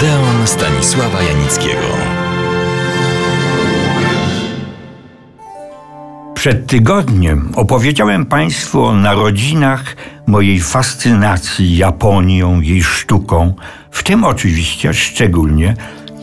Odeon Stanisława Janickiego. Przed tygodniem opowiedziałem Państwu o narodzinach mojej fascynacji Japonią, jej sztuką, w tym oczywiście szczególnie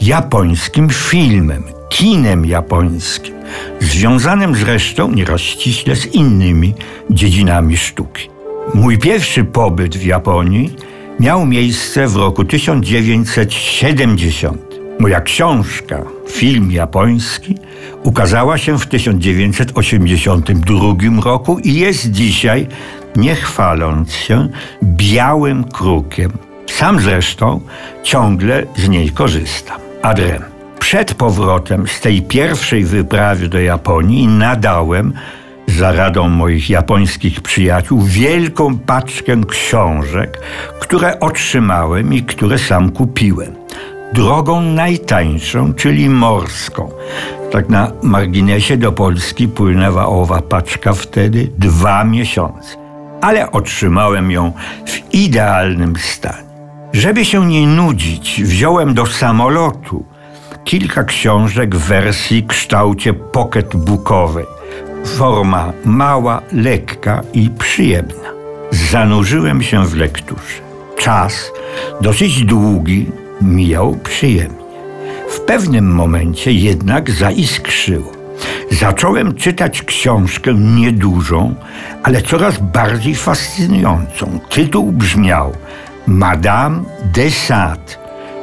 japońskim filmem, kinem japońskim, związanym zresztą nieraz ściśle z innymi dziedzinami sztuki. Mój pierwszy pobyt w Japonii miał miejsce w roku 1970. Moja książka, film japoński, ukazała się w 1982 roku i jest dzisiaj, nie chwaląc się, białym krukiem. Sam zresztą ciągle z niej korzystam. Adrem. Przed powrotem z tej pierwszej wyprawy do Japonii nadałem za radą moich japońskich przyjaciół wielką paczkę książek, które otrzymałem i które sam kupiłem. Drogą najtańszą, czyli morską. Tak na marginesie do Polski płynęła owa paczka wtedy dwa miesiące. Ale otrzymałem ją w idealnym stanie. Żeby się nie nudzić, wziąłem do samolotu kilka książek w wersji kształcie pocketbookowej forma mała, lekka i przyjemna. Zanurzyłem się w lekturze. Czas, dosyć długi, mijał przyjemnie. W pewnym momencie jednak zaiskrzyło. Zacząłem czytać książkę niedużą, ale coraz bardziej fascynującą. Tytuł brzmiał Madame de Sade.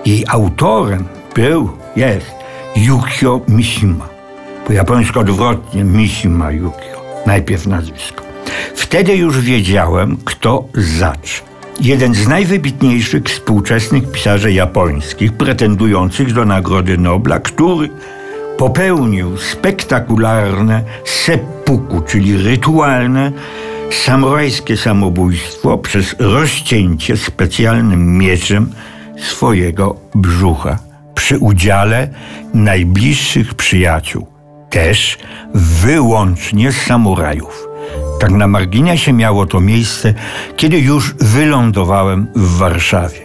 Jej autorem był, jest Yukio Mishima. Po japońsku odwrotnie Mishima Yukio. Najpierw nazwisko. Wtedy już wiedziałem, kto zaczął. Jeden z najwybitniejszych współczesnych pisarzy japońskich, pretendujących do Nagrody Nobla, który popełnił spektakularne seppuku, czyli rytualne samurajskie samobójstwo przez rozcięcie specjalnym mieczem swojego brzucha przy udziale najbliższych przyjaciół też wyłącznie samurajów. Tak na marginesie miało to miejsce, kiedy już wylądowałem w Warszawie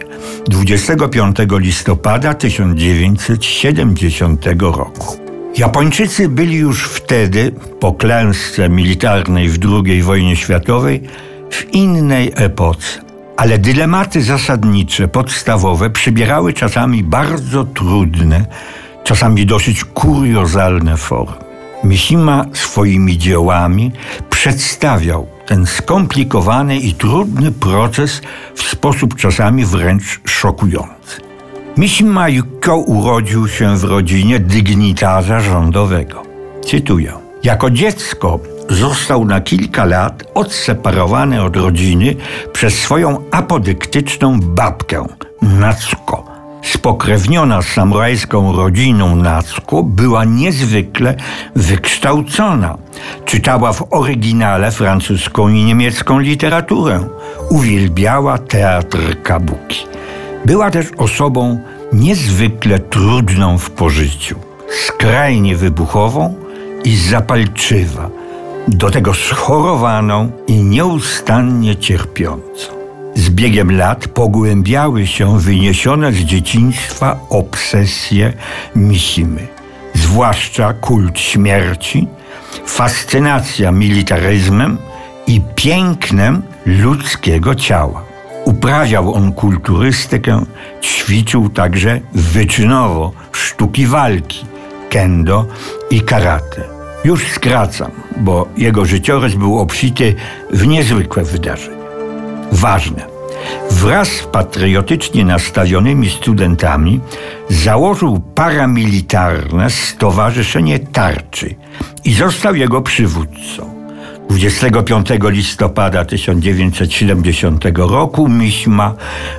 25 listopada 1970 roku. Japończycy byli już wtedy, po klęsce militarnej w II wojnie światowej, w innej epoce. Ale dylematy zasadnicze, podstawowe przybierały czasami bardzo trudne, czasami dosyć kuriozalne formy. Mishima swoimi dziełami przedstawiał ten skomplikowany i trudny proces w sposób czasami wręcz szokujący. Mishima Yukio urodził się w rodzinie dygnitarza rządowego. Cytuję. Jako dziecko został na kilka lat odseparowany od rodziny przez swoją apodyktyczną babkę, Natsuko spokrewniona z samurajską rodziną Natsuko, była niezwykle wykształcona. Czytała w oryginale francuską i niemiecką literaturę. Uwielbiała teatr kabuki. Była też osobą niezwykle trudną w pożyciu, skrajnie wybuchową i zapalczywa, do tego schorowaną i nieustannie cierpiącą. Z biegiem lat pogłębiały się wyniesione z dzieciństwa obsesje Misimy, zwłaszcza kult śmierci, fascynacja militaryzmem i pięknem ludzkiego ciała. Uprawiał on kulturystykę, ćwiczył także wyczynowo sztuki walki, kendo i karate. Już skracam, bo jego życiorys był obfity w niezwykłe wydarzenia ważne. Wraz z patriotycznie nastawionymi studentami założył paramilitarne Stowarzyszenie Tarczy i został jego przywódcą. 25 listopada 1970 roku Miśma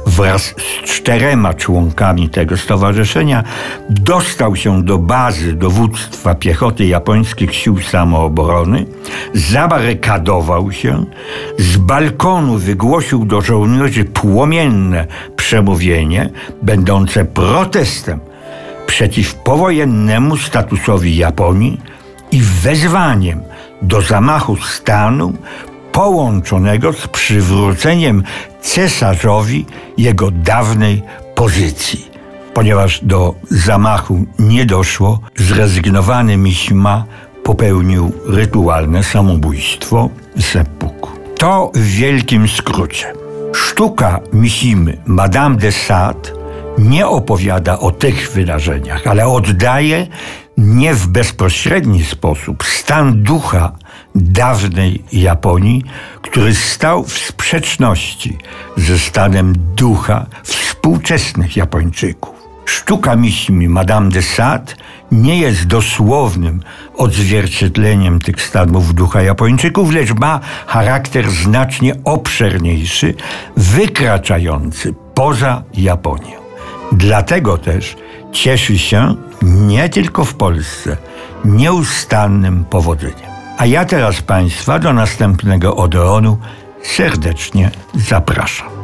wraz z czterema członkami tego stowarzyszenia dostał się do bazy dowództwa piechoty japońskich sił samoobrony, zabarykadował się, z balkonu wygłosił do żołnierzy płomienne przemówienie będące protestem przeciw powojennemu statusowi Japonii i wezwaniem do zamachu stanu połączonego z przywróceniem cesarzowi jego dawnej pozycji. Ponieważ do zamachu nie doszło, zrezygnowany Miśma popełnił rytualne samobójstwo seppuku. To w wielkim skrócie. Sztuka Misimy Madame de Sade nie opowiada o tych wydarzeniach, ale oddaje nie w bezpośredni sposób stan ducha dawnej Japonii, który stał w sprzeczności ze stanem ducha współczesnych Japończyków. Sztuka Misimi Madame de Sade nie jest dosłownym odzwierciedleniem tych stanów ducha Japończyków, lecz ma charakter znacznie obszerniejszy, wykraczający poza Japonię. Dlatego też cieszy się nie tylko w Polsce nieustannym powodzeniem. A ja teraz Państwa do następnego Odeonu serdecznie zapraszam.